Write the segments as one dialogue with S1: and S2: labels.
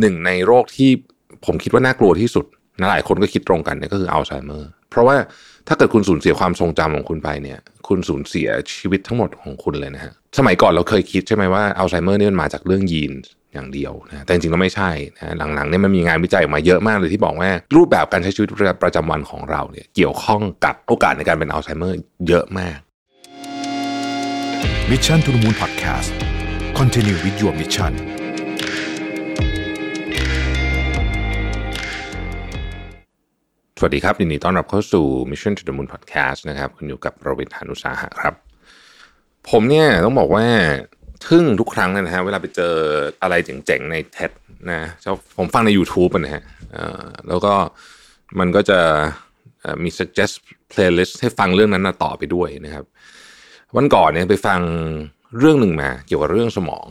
S1: หนึ่งในโรคที่ผมคิดว่าน่ากลัวที่สุดนะหลายคนก็คิดตรงกันเนี่ยก็คืออัลไซเมอร์ เพราะว่าถ้าเกิดคุณสูญเสียความทรงจำของคุณไปเนี่ย คุณสูญเสียชีวิตทั้งหมดของคุณเลยนะฮะ สมัยก่อนเราเคยคิดใช่ไหมว่าอัลไซเมอร์นี่มันมาจากเรื่องยีนอย่างเดียวนะ แต่จริงๆแล้วไม่ใช่นะหลังๆเนี่ยมันมีงานวิจัยออกมาเยอะมากเลยที่บอกว่ารูปแบบการใช้ชีวิตประจำวันของเราเนี่ยเกี่ยวข้องกับโอกาสในการเป็นอัลไซเมอร์เยอะมาก
S2: Mission to the Moon Podcast Continue with your mission
S1: สวัสดีครับยินดีต้อนรับเข้าสู่ Mission to the Moon Podcast นะครับคุณอยู่กับโรบินทานุสาหะครับ ผมเนี่ยต้องบอกว่าทึ่งทุกครั้งเลยนะฮะเวลาไปเจออะไรเจ๋งๆในเท็ดนะผมฟังใน YouTube นะฮะแล้วก็มันก็จะมี suggest playlist ให้ฟังเรื่องนั้นต่อไปด้วยนะครับ วันก่อนเนี่ยไปฟังเรื่องหนึ่งมาเกี่ยวกับเรื่องสมอง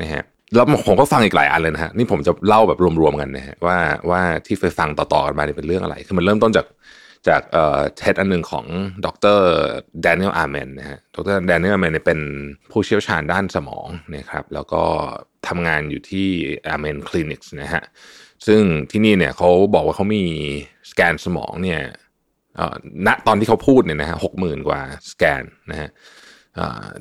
S1: นะฮะ แล้วผมก็ฟังอีกหลายอันเลยนะฮะนี่ผมจะเล่าแบบรวมๆกันนะฮะว่าว่าที่ไปฟังต่อๆกันมาเนี่ยเป็นเรื่องอะไร คือมันเริ่มต้นจากจากเอ่อ TED อันหนึ่งของดรแดเนียลอาร์แมนนะฮะดรแดเนียลอาร์แมนเนี่ยเป็นผู้เชี่ยวชาญด้านสมองนะครับ แล้วก็ทำงานอยู่ที่ Amen Clinics นะฮะซึ่งที่นี่เนี่ยเขาบอกว่าเขามีสแกนสมองเนี่ยณตอนที่เขาพูดเนี่ยนะฮะหกหมื่นกว่าสแกนนะฮะ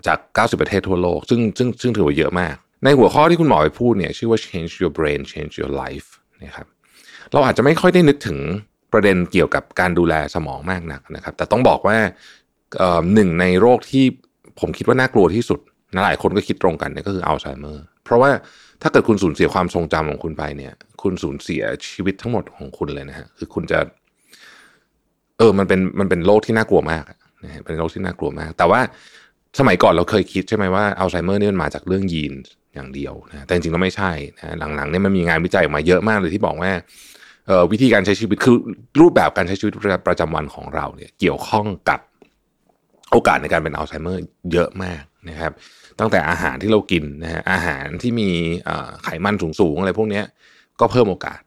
S1: จาก 90 ประเทศทั่วโลก ซึ่งซึ่งซึ่งถือว่าเยอะมาก ในหัวข้อที่คุณหมอไปพูดเนี่ยชื่อว่า change your brain change your life นะครับเราอาจจะไม่ค่อยได้นึกถึงประเด็นเกี่ยวกับการดูแลสมองมากนักนะครับ แต่ต้องบอกว่าหนึ่งในโรคที่ผมคิดว่าน่ากลัวที่สุดนะหลายคนก็คิดตรงกันเนี่ยก็คืออัลไซเมอร์เพราะว่าถ้าเกิดคุณสูญเสียความทรงจำของคุณไปเนี่ย คุณสูญเสียชีวิตทั้งหมดของคุณเลยนะฮะคือคุณจะ เออมันเป็นมันเป็นโรคที่น่ากลัวมากนะฮะเป็นโรคที่น่ากลัวมาก แต่ว่าสมัยก่อนเราเคยคิดใช่ไหมว่าอัลไซเมอร์นี่มันมาจากเรื่องยีนอย่างเดียวนะแต่จริงๆแล้วไม่ใช่นะหลังๆเนี่ยมันมีงานวิจัยออกมาเยอะมากเลยที่บอกว่าวิธีการใช้ชีวิตคือรูปแบบการใช้ชีวิตประจำวันของเราเนี่ยเกี่ยวข้องกับโอกาสในการเป็นอัลไซเมอร์เยอะมากนะครับ ตั้งแต่อาหารที่เรากินนะฮะอาหารที่มีไขมันสูงๆอะไรพวกนี้ก็เพิ่มโอกาส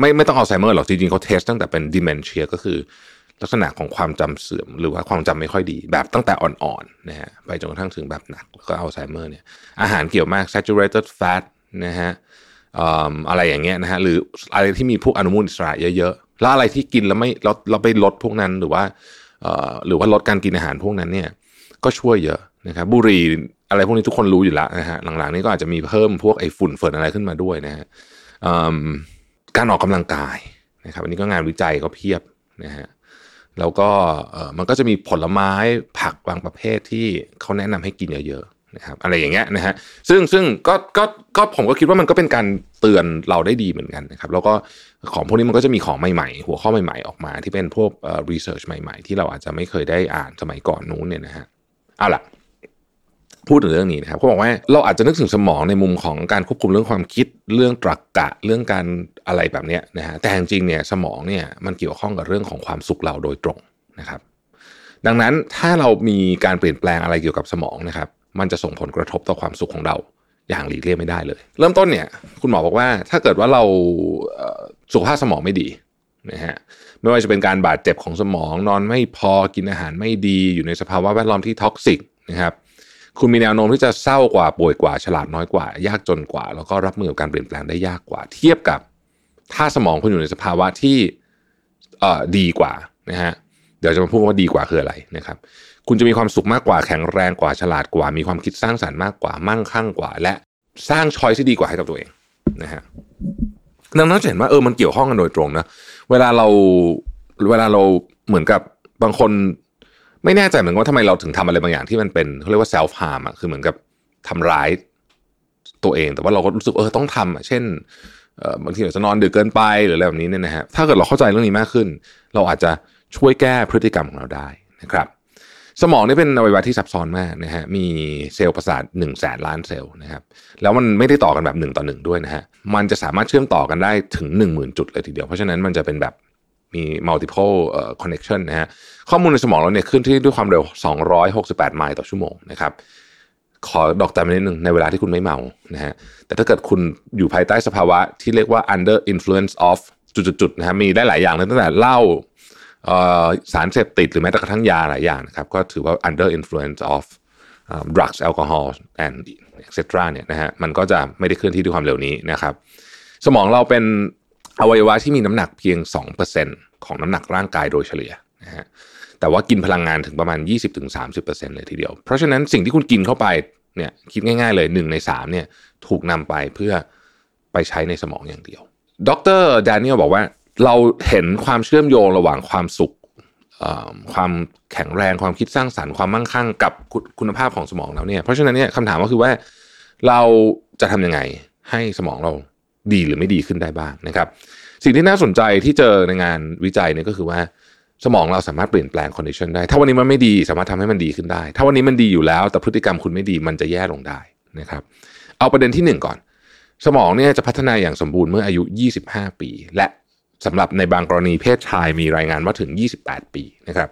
S1: ไม่ไม่ต้องอัลไซเมอร์หรอกจริงๆเขา test ตั้งแต่เป็น dementia ก็คือ ลักษณะของความจำเสื่อม หรือว่าความจำไม่ค่อยดี แบบตั้งแต่อ่อนๆนะฮะไปจนกระทั่งถึงแบบหนักแล้วก็อัลไซเมอร์เนี่ยอาหารเกี่ยวมาก saturated fat นะฮะอะไรอย่างเงี้ยนะฮะหรืออะไรที่มีพวกอนุมูลอิสระเยอะๆแล้วอะไรที่กินแล้วไม่เราเราไปลดพวกนั้นหรือว่าหรือว่าลดการกินอาหารพวกนั้นเนี่ยก็ช่วยเยอะนะครับบุหรี่อะไรพวกนี้ทุกคนรู้อยู่แล้วนะฮะหลังๆนี้ก็อาจจะมีเพิ่มพวกไอ้ฝุ่นเฟินอะไรขึ้นมาด้วยนะฮะการออกกำลังกายนะครับอันนี้ก็งานวิจัยก็เพียบนะฮะ แล้วก็มันก็จะมีผลไม้ผักบางประเภทที่เขาแนะนำให้กินเยอะๆนะครับอะไรอย่างเงี้ยนะฮะซึ่งซึ่งก็ก็ก็ผมก็คิดว่ามันก็เป็นการเตือนเราได้ดีเหมือนกันนะครับ แล้วก็ของพวกนี้มันก็จะมีของใหม่ๆ หัวข้อใหม่ๆออกมา ที่เป็นพวกเอ่อรีเสิร์ชใหม่ ๆ ที่เราอาจจะไม่เคยได้อ่านสมัยก่อนนู้นเนี่ยนะฮะเอาล่ะ พูดถึงเรื่องนี้นะครับเขาบอกว่าเราอาจจะนึกถึงสมองในมุมของการควบคุมเรื่องความคิดเรื่องตรรกกะเรื่องการอะไรแบบนี้นะฮะแต่จริงๆเนี่ยสมองเนี่ยมันเกี่ยวข้องกับเรื่องของความสุขเราโดยตรงนะครับ ดังนั้นถ้าเรามีการเปลี่ยนแปลงอะไรเกี่ยวกับสมองนะครับ มันจะส่งผลกระทบต่อความสุขของเราอย่างหลีกเลี่ยงไม่ได้เลย เริ่มต้นเนี่ยคุณหมอบอกว่าถ้าเกิดว่าเราสุขภาพสมองไม่ดีนะฮะไม่ว่าจะเป็นการบาดเจ็บของสมองนอนไม่พอกินอาหารไม่ดีอยู่ในสภาวะแวดล้อมที่ท็อกซิกนะครับ คุณมีแนวโน้มที่จะเศร้ากว่าป่วยกว่า ฉลาดน้อยกว่า ยากจนกว่า แล้วก็รับมือกับการเปลี่ยนแปลงได้ยากกว่า เทียบกับ ถ้าสมองคุณอยู่ในสภาวะที่เอ่อดีกว่านะฮะเดี๋ยวจะมาพูดว่าดีกว่าคืออะไรนะครับ คุณจะมีความสุขมากกว่าแข็งแรงกว่าฉลาดกว่า มีความคิดสร้างสรรค์มากกว่ามั่งคั่งกว่า และสร้างชอยที่ดีกว่าให้กับตัวเองนะฮะดังนั้นจะเห็นว่าเออมันเกี่ยวข้องกันโดยตรงนะเวลาเราเวลาเราเหมือนกับบางคน ไม่แน่ใจเหมือนกันว่าทำไมเราถึงทำอะไรบางอย่างที่มันเป็นเขาเรียกว่า self harm อะคือเหมือนกับทำร้ายตัวเอง แต่ว่าเราก็รู้สึกเออต้องทำอะเช่นบางทีเราจะนอนดึกเกินไปหรืออะไรแบบนี้เนี่ยนะฮะถ้าเกิดเราเข้าใจเรื่องนี้มากขึ้น เราอาจจะช่วยแก้พฤติกรรมของเราได้นะครับสมองนี่เป็นอวัยวะที่ซับซ้อนมากนะฮะ มีเซลล์ประสาท1นึ่งแสนล้านเซลล์นะครับ แล้วมันไม่ได้ต่อกันแบบ1ต่อ1ด้วยนะฮะ มันจะสามารถเชื่อมต่อกันได้ถึง 1 0,000 จุดเลยทีเดียว เพราะฉะนั้นมันจะเป็นแบบ มี multiple connection นะฮะข้อมูลในสมองเราเนี่ยขึ้นที่ด้วยความเร็ว 268 ไมล์ต่อชั่วโมงนะครับขอดอกจันนิดนึงในเวลาที่คุณไม่เมานะฮะแต่ถ้าเกิดคุณอยู่ภายใต้สภาวะที่เรียกว่า under influence of จุดๆนะฮะมีได้หลายอย่างเลยตั้งแต่เหล้าสารเสพติดหรือแม้แต่กระทั่งยาหลายอย่างนะครับก็ถือว่า under influence of drugs alcohol and etc เนี่ยนะฮะมันก็จะไม่ได้เคลื่อนที่ด้วยความเร็วนี้นะครับ สมองเราเป็น อวัยวะที่มีน้ำหนักเพียง 2%ของน้ำหนักร่างกายโดยเฉลี่ยนะฮะแต่ว่ากินพลังงานถึงประมาณ 20-30%เลยทีเดียว เพราะฉะนั้นสิ่งที่คุณกินเข้าไปเนี่ยคิดง่ายๆเลย 1 ใน 3เนี่ยถูกนำไปเพื่อไปใช้ในสมองอย่างเดียว ดรแดเนียลบอกว่าเราเห็นความเชื่อมโยงระหว่างความสุขความแข็งแรงความคิดสร้างสรรค์ความมั่งคั่งกับคุณภาพของสมองแล้วเนี่ยเพราะฉะนั้นเนี่ยคำถามก็คือว่าเราจะทำยังไงให้สมองเรา ดีหรือไม่ดีขึ้นได้บ้างนะครับ สิ่งที่น่าสนใจที่เจอในงานวิจัยเนี่ยก็คือว่าสมองเราสามารถเปลี่ยนแปลง condition ได้ ถ้าวันนี้มันไม่ดีสามารถทำให้มันดีขึ้นได้ ถ้าวันนี้มันดีอยู่แล้ว แต่พฤติกรรมคุณไม่ดีมันจะแย่ลงได้นะครับ เอาประเด็นที่ 1 ก่อน สมองเนี่ยจะพัฒนาอย่างสมบูรณ์เมื่ออายุ 25 ปี และสำหรับในบางกรณีเพศชายมีรายงานว่าถึง 28 ปีนะครับ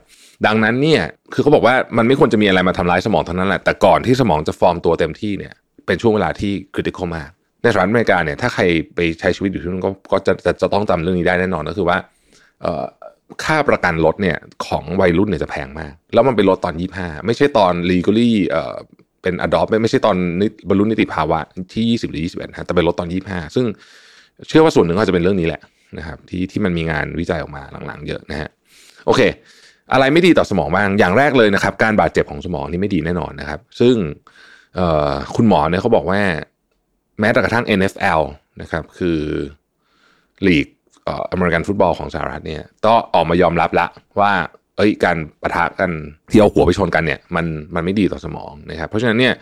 S1: ดังนั้นเนี่ยคือเขาบอกว่ามันไม่ควรจะมีอะไรมาทำร้ายสมองเท่านั้นแหละแต่ก่อนที่สมองจะฟอร์มตัวเต็มที่เนี่ยเป็นช่วงเวลาที่คริติคอลมาก ในสหรัฐอเมริกาเนี่ยถ้าใครไปใช้ชีวิตอยู่ที่นู่นก็ก็จะจะจะต้องจำเรื่องนี้ได้แน่นอนก็คือว่าค่าประกันรถเนี่ยของวัยรุ่นเนี่ยจะแพงมาก แล้วมันเป็นรถตอน25ไม่ใช่ตอน legally เอ่อเป็น adopt ไม่ใช่ตอนบรรลุนิติภาวะที่20หรือ21ฮะแต่เป็นรถตอน25ซึ่งเชื่อว่าส่วนหนึ่งก็จะเป็นเรื่องนี้แหละนะครับที่ที่มันมีงานวิจัยออกมาหลังๆ เยอะนะฮะโอเค อะไรไม่ดีต่อสมองบ้างอย่างแรกเลยนะครับ การบาดเจ็บของสมองนี่ไม่ดีแน่นอนนะครับ ซึ่งคุณหมอเนี่ยเขาบอกว่า แม้แต่กระทั่ง NFL นะครับ คือลีกอเมริกันฟุตบอลของสหรัฐเนี่ยก็ออกมายอมรับละว่า เอ้ยการประทะกันที่เอาหัวไปชนกันเนี่ย มันมันไม่ดีต่อสมองนะครับ เพราะฉะนั้นเนี่ย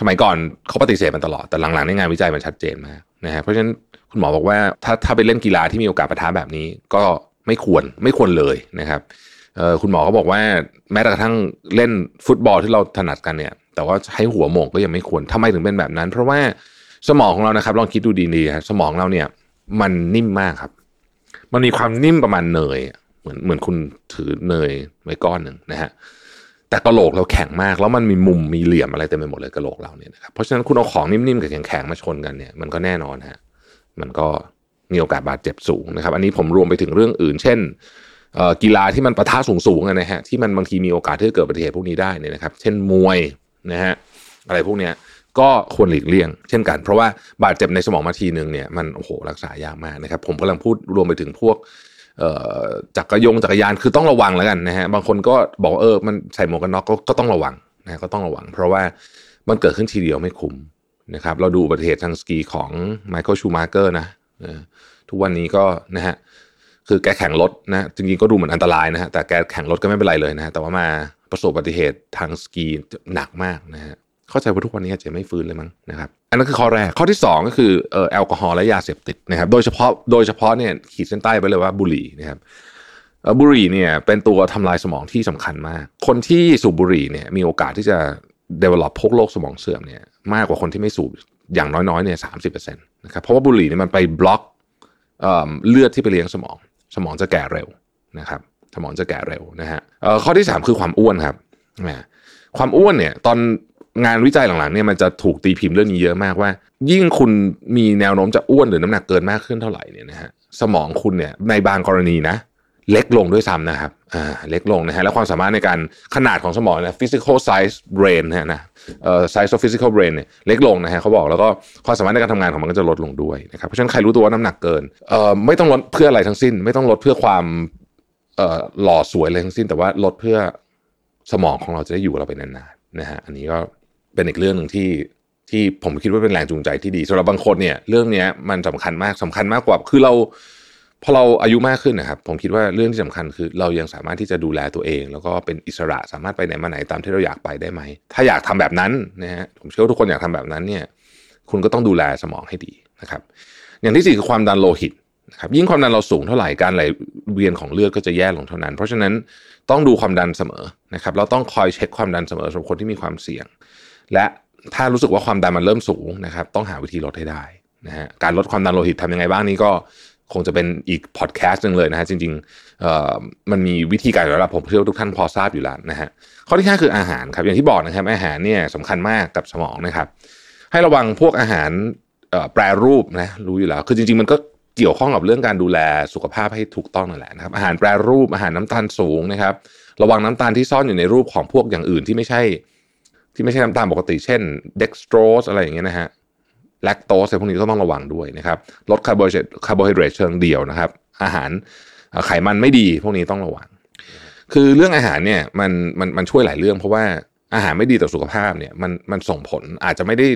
S1: สมัยก่อนเขาปฏิเสธมันตลอดแต่หลังๆในงานวิจัยมันชัดเจนมากนะฮะเพราะฉะนั้นคุณหมอบอกว่าถ้าถ้าไปเล่นกีฬาที่มีโอกาสประทะแบบนี้ ก็ไม่ควรไม่ควรเลยนะครับคุณหมอก็บอกว่าแม้กระทั่งเล่นฟุตบอลที่เราถนัดกันเนี่ย แต่ว่าใช้หัวโมงก็ยังไม่ควรทำไมถึงเป็นแบบนั้น เพราะว่า สมองของเรานะครับ ลองคิดดูดีๆครับสมองเราเนี่ย มันนิ่มมากครับ มันมีความนิ่มประมาณเนยเหมือนเหมือนคุณถือเนยไว้ก้อนหนึ่งนะฮะแต่กระโหลกเราแข็งมาก แล้วมันมีมุมมีเหลี่ยมอะไรเต็มไปหมดเลยกระโหลกเราเนี่ยนะครับเพราะฉะนั้นคุณเอาของนิ่มๆกับแข็งๆมาชนกันเนี่ยมันก็แน่นอนฮะมันก็มีโอกาสบาดเจ็บสูงนะครับ อันนี้ผมรวมไปถึงเรื่องอื่น เช่นกีฬาที่มันประทะสูงๆนะฮะที่มันบางทีมีโอกาสที่จะเกิดอุบัติเหตุพวกนี้ได้เนี่ยนะครับ เช่นมวยนะฮะอะไรพวกเนี้ย ก็ควรหลีกเลี่ยง เช่นกัน เพราะว่าบาดเจ็บในสมองมาทีหนึ่งเนี่ยมันโอ้โหรักษายากมากนะครับ ผมกำลังพูดรวมไปถึงพวกจักรยงจักรยานคือต้องระวังแล้วกันนะฮะบางคนก็บอกเออมันใส่หมวกกันน็อกก็ต้องระวังนะก็ต้องระวัง เพราะว่ามันเกิดขึ้นทีเดียวไม่คุ้มนะครับเราดูอุบัติเหตุทางสกีของไมเคิลชูมัคเกอร์นะทุกวันนี้ก็นะฮะคือแกแข่งรถนะจริงๆก็ดูเหมือนอันตรายนะฮะแต่แกแข่งรถก็ไม่เป็นไรเลยนะฮะแต่ว่ามาประสบอุบัติเหตุทางสกีหนักมากนะฮะ เข้าใจว่าทุกวันนี้อาจจะไม่ฟื้นเลยมั้งนะครับ อันนั้นคือข้อแรกข้อที่ 2 ก็คือเออแอลกอฮอล์และยาเสพติดนะครับ โดยเฉพาะโดยเฉพาะเนี่ยขีดเส้นใต้ไปเลยว่าบุหรี่นะครับบุหรี่เนี่ยเป็นตัวทำลายสมองที่สำคัญมาก คนที่สูบบุหรี่เนี่ยมีโอกาสที่จะ develop พวกโรคสมองเสื่อมเนี่ยมากกว่าคนที่ไม่สูบอย่างน้อยๆเนี่ยสามสิบเปอร์เซ็นต์นะครับเพราะว่าบุหรี่เนี่ยมันไปบล็อกเลือดที่ไปเลี้ยงสมอง สมองจะแก่เร็วนะครับ สมองจะแก่เร็วนะฮะข้อที่ 3 คือความอ้วนครับความอ้วนเนี่ยตอน งานวิจัยหลังๆเนี่ยมันจะถูกตีพิมพ์เรื่องนี้เยอะมากว่า ยิ่งคุณมีแนวโน้มจะอ้วนหรือน้ำหนักเกินมากขึ้นเท่าไหร่เนี่ยนะฮะสมองคุณเนี่ยในบางกรณีนะ เล็กลงด้วยซ้ำนะครับอ่าเล็กลงนะฮะแล้วความสามารถในการขนาดของสมองนะ physical size brain นะนะเอ่อ size of physical brain เนี่ยเล็กลงนะฮะเขาบอกแล้วก็ความสามารถในการทำงานของมันก็จะลดลงด้วยนะครับเพราะฉะนั้นใครรู้ตัวว่าน้ำหนักเกินเอ่อไม่ต้องลดเพื่ออะไรทั้งสิ้น ไม่ต้องลดเพื่อความเอ่อหล่อสวยอะไรทั้งสิ้น แต่ว่าลดเพื่อสมองของเราจะได้อยู่เราไปนานๆนะฮะอันนี้ก็ เป็นอีกเรื่องหนึ่งที่ที่ผมคิดว่าเป็นแรงจูงใจที่ดีสำหรับบางคนเนี่ยเรื่องนี้มันสำคัญมากสำคัญมากกว่าคือเราพอเราอายุมากขึ้นนะครับ ผมคิดว่าเรื่องที่สำคัญคือ เรายังสามารถที่จะดูแลตัวเอง แล้วก็เป็นอิสระสามารถไปไหนมาไหนตามที่เราอยากไปได้ไหม ถ้าอยากทำแบบนั้นนะฮะผมเชื่อว่าทุกคนอยากทำแบบนั้นเนี่ย คุณก็ต้องดูแลสมองให้ดีนะครับ อย่างที่สี่คือความดันโลหิตนะครับยิ่งความดันเราสูงเท่าไหร่การไหลเวียนของเลือดก็จะแย่ลงเท่านั้น เพราะฉะนั้นต้องดูความดันเสมอนะครับเราต้องคอยเช็คความดันเสมอสำหรับคนที่มีความเสี่ยง และถ้ารู้สึกว่าความดันมันเริ่มสูงนะครับ ต้องหาวิธีลดให้ได้นะฮะการลดความดันโลหิตทำยังไงบ้างนี้ก็คงจะเป็นอีกพอดแคสต์หนึ่งเลยนะฮะจริงๆมันมีวิธีการแล้วผมเชื่อว่าทุกท่านพอทราบอยู่แล้วนะฮะข้อที่ห้าคืออาหารครับอย่างที่บอกนะครับ อาหารเนี่ยสำคัญมากกับสมองนะครับ ให้ระวังพวกอาหารแปรรูปนะรู้อยู่แล้ว คือจริง ๆ มันก็เกี่ยวข้องกับเรื่องการดูแลสุขภาพให้ถูกต้องนั่นแหละนะครับอาหารแปรรูปอาหารน้ำตาลสูงนะครับ ระวังน้ำตาลที่ซ่อนอยู่ในรูปของพวกอย่างอื่นที่ไม่ใช่ ที่ไม่ใช่น้ำตาลปกติ เช่น dextrose อะไรอย่างเงี้ยนะฮะแลคโตสอะไรพวกนี้ก็ต้องระวังด้วยนะครับลดคาร์โบไฮเดรตคาร์โบไฮเดรตเชิงเดี่ยวนะครับ อาหารไขมันไม่ดีพวกนี้ต้องระวัง คือเรื่องอาหารเนี่ยมันมันมันช่วยหลายเรื่อง เพราะว่าอาหารไม่ดีต่อสุขภาพเนี่ยมันมันส่งผลอาจจะไม่ได้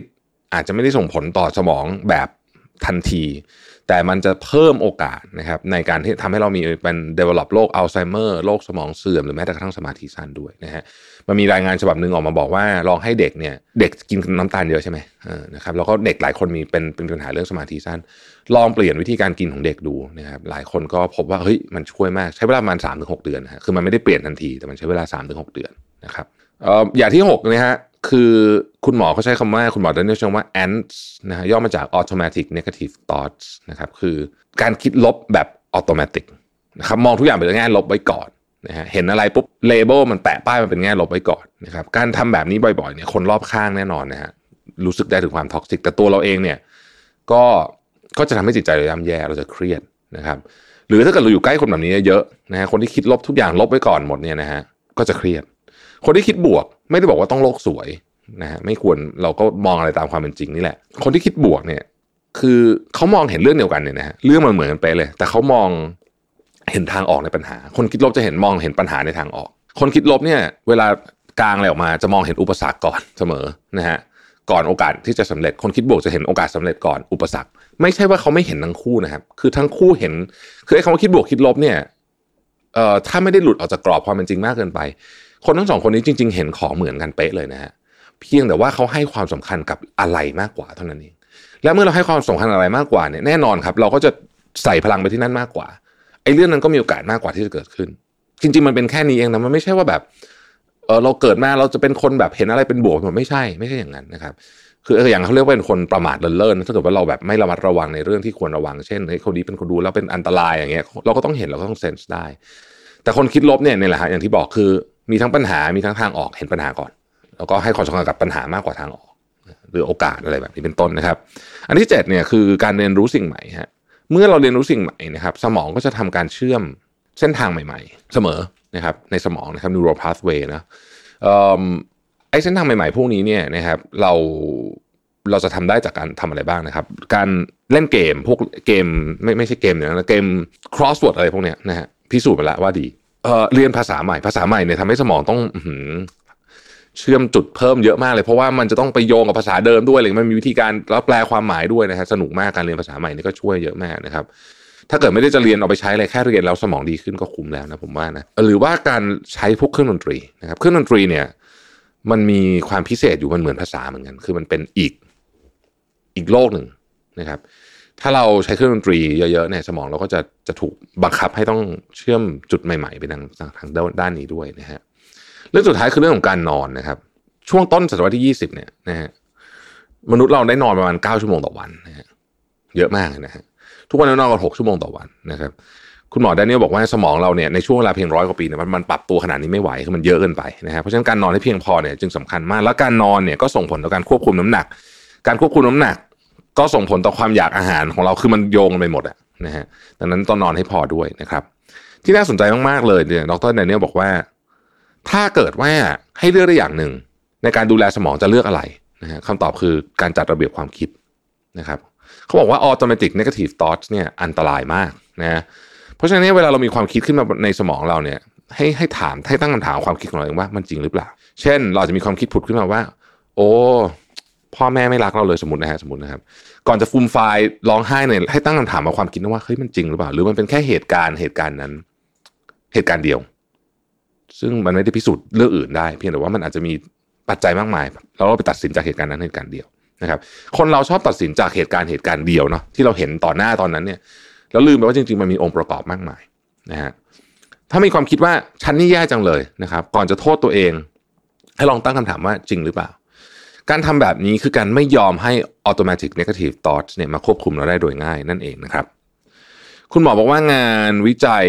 S1: อาจจะไม่ได้ส่งผลต่อสมองแบบทันที แต่มันจะเพิ่มโอกาสนะครับในการที่ทำให้เรามีเป็น develop โรคอัลไซเมอร์โรคสมองเสื่อมหรือแม้แต่กระทั่งสมาธิสั้นด้วยนะฮะมันมีรายงานฉบับหนึ่งออกมาบอกว่าลองให้เด็กเนี่ยเด็กกินน้ำตาลเยอะใช่ไหมออนะครับแล้วก็เด็กหลายคนมีเป็นเป็นปัญหาเรื่องสมาธิสั้น ลองเปลี่ยนวิธีการกินของเด็กดูนะครับหลายคนก็พบว่าเฮ้ยมันช่วยมากใช้เวลาประมาณ3าถึงหเดือนนะฮะคือมันไม่ได้เปลี่ยนทันทีแต่มันใช้เวลา3าถึงหเดือนนะครับเอออย่างที่6นะฮะ คือคุณหมอเขาใช้คำว่าคุณหมอแดเนียลใช้คำว่า ants นะฮะย่อมาจาก automatic negative thoughts นะครับคือการคิดลบแบบอัตโนมัตินะครับมองทุกอย่างเป็นแง่ลบไว้ก่อนนะฮะเห็นอะไรปุ๊บ label มันแปะป้ายมันเป็นแง่ลบไว้ก่อนนะครับการทำแบบนี้บ่อยๆเนี่ยคนรอบข้างแน่นอนนะฮะรู้สึกได้ถึงความ toxic แต่ตัวเราเองเนี่ยก็ก็จะทำให้จิตใจเราย่ำแย่เราจะเครียดนะครับหรือถ้าเกิดเราอยู่ใกล้คนแบบนี้เยอะนะฮะคนที่คิดลบทุกอย่างลบไว้ก่อนหมดเนี่ยนะฮะก็จะเครียด คนที่คิดบวก ไม่ได้บอกว่าต้องโลกสวยนะฮะไม่ควรเราก็มองอะไรตามความเป็นจริงนี่แหละ คนที่คิดบวกเนี่ย คือเขามองเห็นเรื่องเดียวกันเนี่ยนะฮะเรื่องมันเหมือนกันไปเลย แต่เขามองเห็นทางออกในปัญหา คนคิดลบจะเห็นมองเห็นปัญหาในทางออก คนคิดลบเนี่ย เวลากลางอะไรออกมาจะมองเห็นอุปสรรคก่อนเสมอนะฮะก่อนโอกาสที่จะสำเร็จคนคิดบวกจะเห็นโอกาสสำเร็จก่อนอุปสรรค ไม่ใช่ว่าเขาไม่เห็นทั้งคู่นะครับ คือทั้งคู่เห็น คือไอ้คำว่าคิดบวกคิดลบเนี่ยเอ่อถ้าไม่ได้หลุดออกจากกรอบความเป็นจริงมากเกินไป คนทั้งสองคนนี้จริง ๆ เห็นของเหมือนกันเป๊ะเลยนะฮะเพียงแต่ว่าเขาให้ความสำคัญกับอะไรมากกว่าเท่านั้นเองและเมื่อเราให้ความสำคัญอะไรมากกว่าเนี่ยแน่นอนครับ เราก็จะใส่พลังไปที่นั่นมากกว่าไอ้เรื่องนั้นก็มีโอกาสมากกว่าที่จะเกิดขึ้น จริง ๆ มันเป็นแค่นี้เองนะมันไม่ใช่ว่าแบบเออเราเกิดมาเราจะเป็นคนแบบเห็นอะไรเป็นบวกหมันไม่ใช่ไม่ใช่อย่างนั้นนะครับคืออย่างเขาเรียกว่าเป็นคนประมาทเลินเล่อถ้าเกิดว่าเราแบบไม่ระมัดระวังในเรื่องที่ควรระวังเช่นเฮ้ยคนนี้เป็นคนดูแล้วเป็นอันตรายอย่างเงี้ยเราก็ต้องเห็นเราก็ต้องเซนส์ได้ แต่คนคิดลบเนี่ยนี่แหละฮะอย่างที่บอกคือ มีทั้งปัญหา มีทั้งทางออก เห็นปัญหาก่อน แล้วก็ให้ความสำคัญกับปัญหามากกว่าทางออก หรือโอกาสอะไรแบบนี้เป็นต้นนะครับ อันที่เจ็ดเนี่ยคือการเรียนรู้สิ่งใหม่ฮะ เมื่อเราเรียนรู้สิ่งใหม่นะครับ สมองก็จะทำการเชื่อมเส้นทางใหม่ ๆ เสมอนะครับ ในสมองนะครับ neural pathway นะเอิ่มไอ้เส้นทางใหม่ๆ พวกนี้เนี่ยนะครับเราเราจะทำได้จากการทำอะไรบ้างนะครับ การเล่นเกมพวกเกมไม่ไม่ใช่เกมเนี่ยนะเกม crossword อะไรพวกเนี้ยนะฮะพิสูจน์ไปแล้วว่าดี เอ่อเรียนภาษาใหม่ภาษาใหม่เนี่ยทำให้สมองต้องเชื่อมจุดเพิ่มเยอะมากเลย เพราะว่ามันจะต้องไปโยงกับภาษาเดิมด้วยอะไรมันมีวิธีการแล้วแปลความหมายด้วยนะฮะสนุกมากการเรียนภาษาใหม่นี่ก็ช่วยเยอะมากนะครับ ถ้าเกิดไม่ได้จะเรียนเอาไปใช้อะไรแค่เรียนแล้วสมองดีขึ้นก็คุ้มแล้วนะผมว่านะหรือว่าการใช้พวกเครื่องดนตรีนะครับเครื่องดนตรีเนี่ย มันมีความพิเศษอยู่มันเหมือนภาษาเหมือนกัน คือมันเป็นอีกอีกโลกหนึ่งนะครับ ถ้าเราใช้เครื่องดนตรีเยอะๆเนี่ยสมองเราก็จะจะถูกบังคับให้ต้องเชื่อมจุดใหม่ๆไปทางทางด้านนี้ด้วยนะฮะเรื่องสุดท้ายคือเรื่องของการนอนนะครับ ช่วงต้นศตวรรษที่ 20 เนี่ยนะฮะมนุษย์เราได้นอนประมาณ 9 ชั่วโมงต่อวันนะฮะเยอะมากนะฮะทุกวันเรานอนกัน 6 ชั่วโมงต่อวันนะครับ คุณหมอแดเนียลบอกว่าสมองเราเนี่ยในช่วงเวลาเพียงร้อยกว่าปีเนี่ยมันปรับตัวขนาดนี้ไม่ไหวคือมันเยอะเกินไปนะฮะเพราะฉะนั้นการนอนให้เพียงพอเนี่ยจึงสำคัญมาก แล้วการนอนเนี่ยก็ส่งผลต่อการควบคุมน้ำหนัก การควบคุมน้ำหนัก ก็ส่งผลต่อความอยากอาหารของเราคือมันโยงกันไปหมดอะนะฮะดังนั้นต้องนอนให้พอด้วยนะครับ ที่น่าสนใจมากๆเลยเนี่ยดรแดเนียลบอกว่า ถ้าเกิดว่าให้เลือกได้อย่างหนึ่ง ในการดูแลสมองจะเลือกอะไรนะฮะคำตอบคือการจัดระเบียบความคิดนะครับเขาบอกว่า automatic negative thoughts เนี่ยอันตรายมากนะเพราะฉะนั้นเวลาเรามีความคิดขึ้นมาในสมองเราเนี่ยให้ให้ถามให้ตั้งคำถามความคิดของเราเองว่ามันจริงหรือเปล่า เช่น เราจะมีความคิดผุดขึ้นมาว่า โอ้ พ่อแม่ไม่รักเราเลยสมมตินะฮะสมมตินะครับ ก่อนจะฟูมไฟล์ร้องไห้เนี่ยให้ตั้งคำถามมาความคิดนะว่าเฮ้ยมันจริงหรือเปล่า หรือมันเป็นแค่เหตุการณ์เหตุการณ์นั้น เหตุการณ์เดียว ซึ่งมันไม่ได้พิสูจน์เรื่องอื่นได้ เพียงแต่ว่ามันอาจจะมีปัจจัยมากมายแล้วเราไปตัดสินจากเหตุการณ์นั้นเหตุการณ์เดียวนะครับ คนเราชอบตัดสินจากเหตุการณ์เหตุการณ์เดียวเนาะที่เราเห็นต่อหน้าตอนนั้นเนี่ยแล้วลืมไปว่าจริงๆมันมีองค์ประกอบมากมายนะฮะถ้ามีความคิดว่าฉันนี่แย่จังเลยนะครับ ก่อนจะโทษตัวเอง ให้ลองตั้งคำถามว่าจริงหรือเปล่า การทำแบบนี้คือการไม่ยอมให้ automatic negative thoughts เนี่ยมาควบคุมเราได้โดยง่ายนั่นเองนะครับ คุณหมอบอกว่างานวิจัย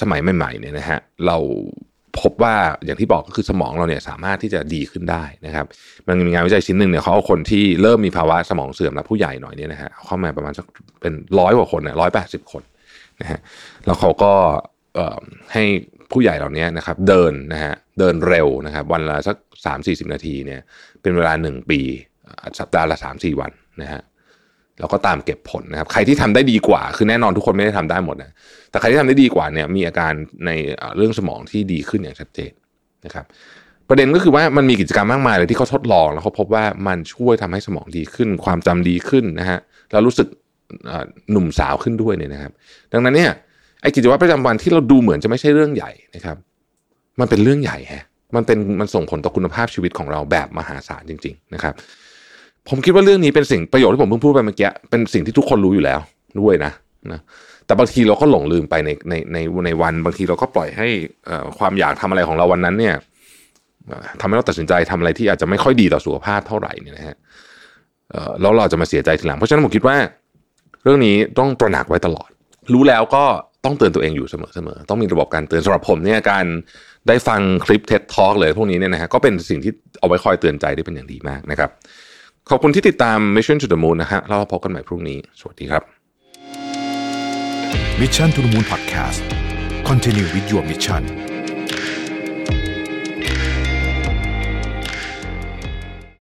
S1: สมัยใหม่ๆเนี่ยนะฮะเราพบว่าอย่างที่บอกก็คือสมองเราเนี่ยสามารถที่จะดีขึ้นได้นะครับ มันมีงานวิจัยชิ้นหนึ่งเนี่ยเขาเอาคนที่เริ่มมีภาวะสมองเสื่อมแล้วผู้ใหญ่หน่อยเนี่ยนะฮะเข้ามาประมาณสักเป็นร้อยกว่าคนเนี่ยร้อยแปดสิบคนนะฮะแล้วเขาก็ให้ ผู้ใหญ่เหล่านี้นะครับเดินนะฮะเดินเร็วนะครับวันละสักสามสี่สิบนาทีเนี่ยเป็นเวลาหนึ่งปีสัปดาห์ละสามสี่วันนะฮะแล้วก็ตามเก็บผลนะครับ ใครที่ทำได้ดีกว่า คือแน่นอนทุกคนไม่ได้ทำได้หมดนะ แต่ใครที่ทำได้ดีกว่าเนี่ยมีอาการในเรื่องสมองที่ดีขึ้นอย่างชัดเจนนะครับ ประเด็นก็คือว่ามันมีกิจกรรมมากมายเลยที่เขาทดลองแล้วเขาพบว่ามันช่วยทำให้สมองดีขึ้น ความจำดีขึ้นนะฮะแล้วรู้สึกหนุ่มสาวขึ้นด้วยเนี่ยนะครับ ดังนั้นเนี่ย ไอ้กิจวัตรประจำวันที่เราดูเหมือนจะไม่ใช่เรื่องใหญ่นะครับ มันเป็นเรื่องใหญ่ฮะมันเป็นมันส่งผลต่อคุณภาพชีวิตของเราแบบมหาศาลจริง ๆ นะครับ ผมคิดว่าเรื่องนี้เป็นสิ่งประโยชน์ที่ผมเพิ่งพูดไปเมื่อกี้เป็นสิ่งที่ทุกคนรู้อยู่แล้วด้วยนะนะแต่บางทีเราก็หลงลืมไปในในในในวัน บางทีเราก็ปล่อยให้ความอยากทำอะไรของเราวันนั้นเนี่ยทำให้เราตัดสินใจทำอะไรที่อาจจะไม่ค่อยดีต่อสุขภาพเท่าไหร่เนี่ยนะฮะแล้วเราจะมาเสียใจทีหลัง เพราะฉะนั้นผมคิดว่า เรื่องนี้ต้องตระหนักไว้ตลอด รู้แล้วก็ ต้องเตือนตัวเองอยู่เสมอๆต้องมีระบบการเตือนสำหรับผมเนี่ยการได้ฟังคลิปเท็ดทอล์กเลยพวกนี้เนี่ยนะฮะก็เป็นสิ่งที่เอาไว้คอยเตือนใจได้เป็นอย่างดีมากนะครับ ขอบคุณที่ติดตาม Mission to the Moon นะฮะเราพบกันใหม่พรุ่งนี้ สวัสดีครับ
S2: Mission to the Moon Podcast Continue with your mission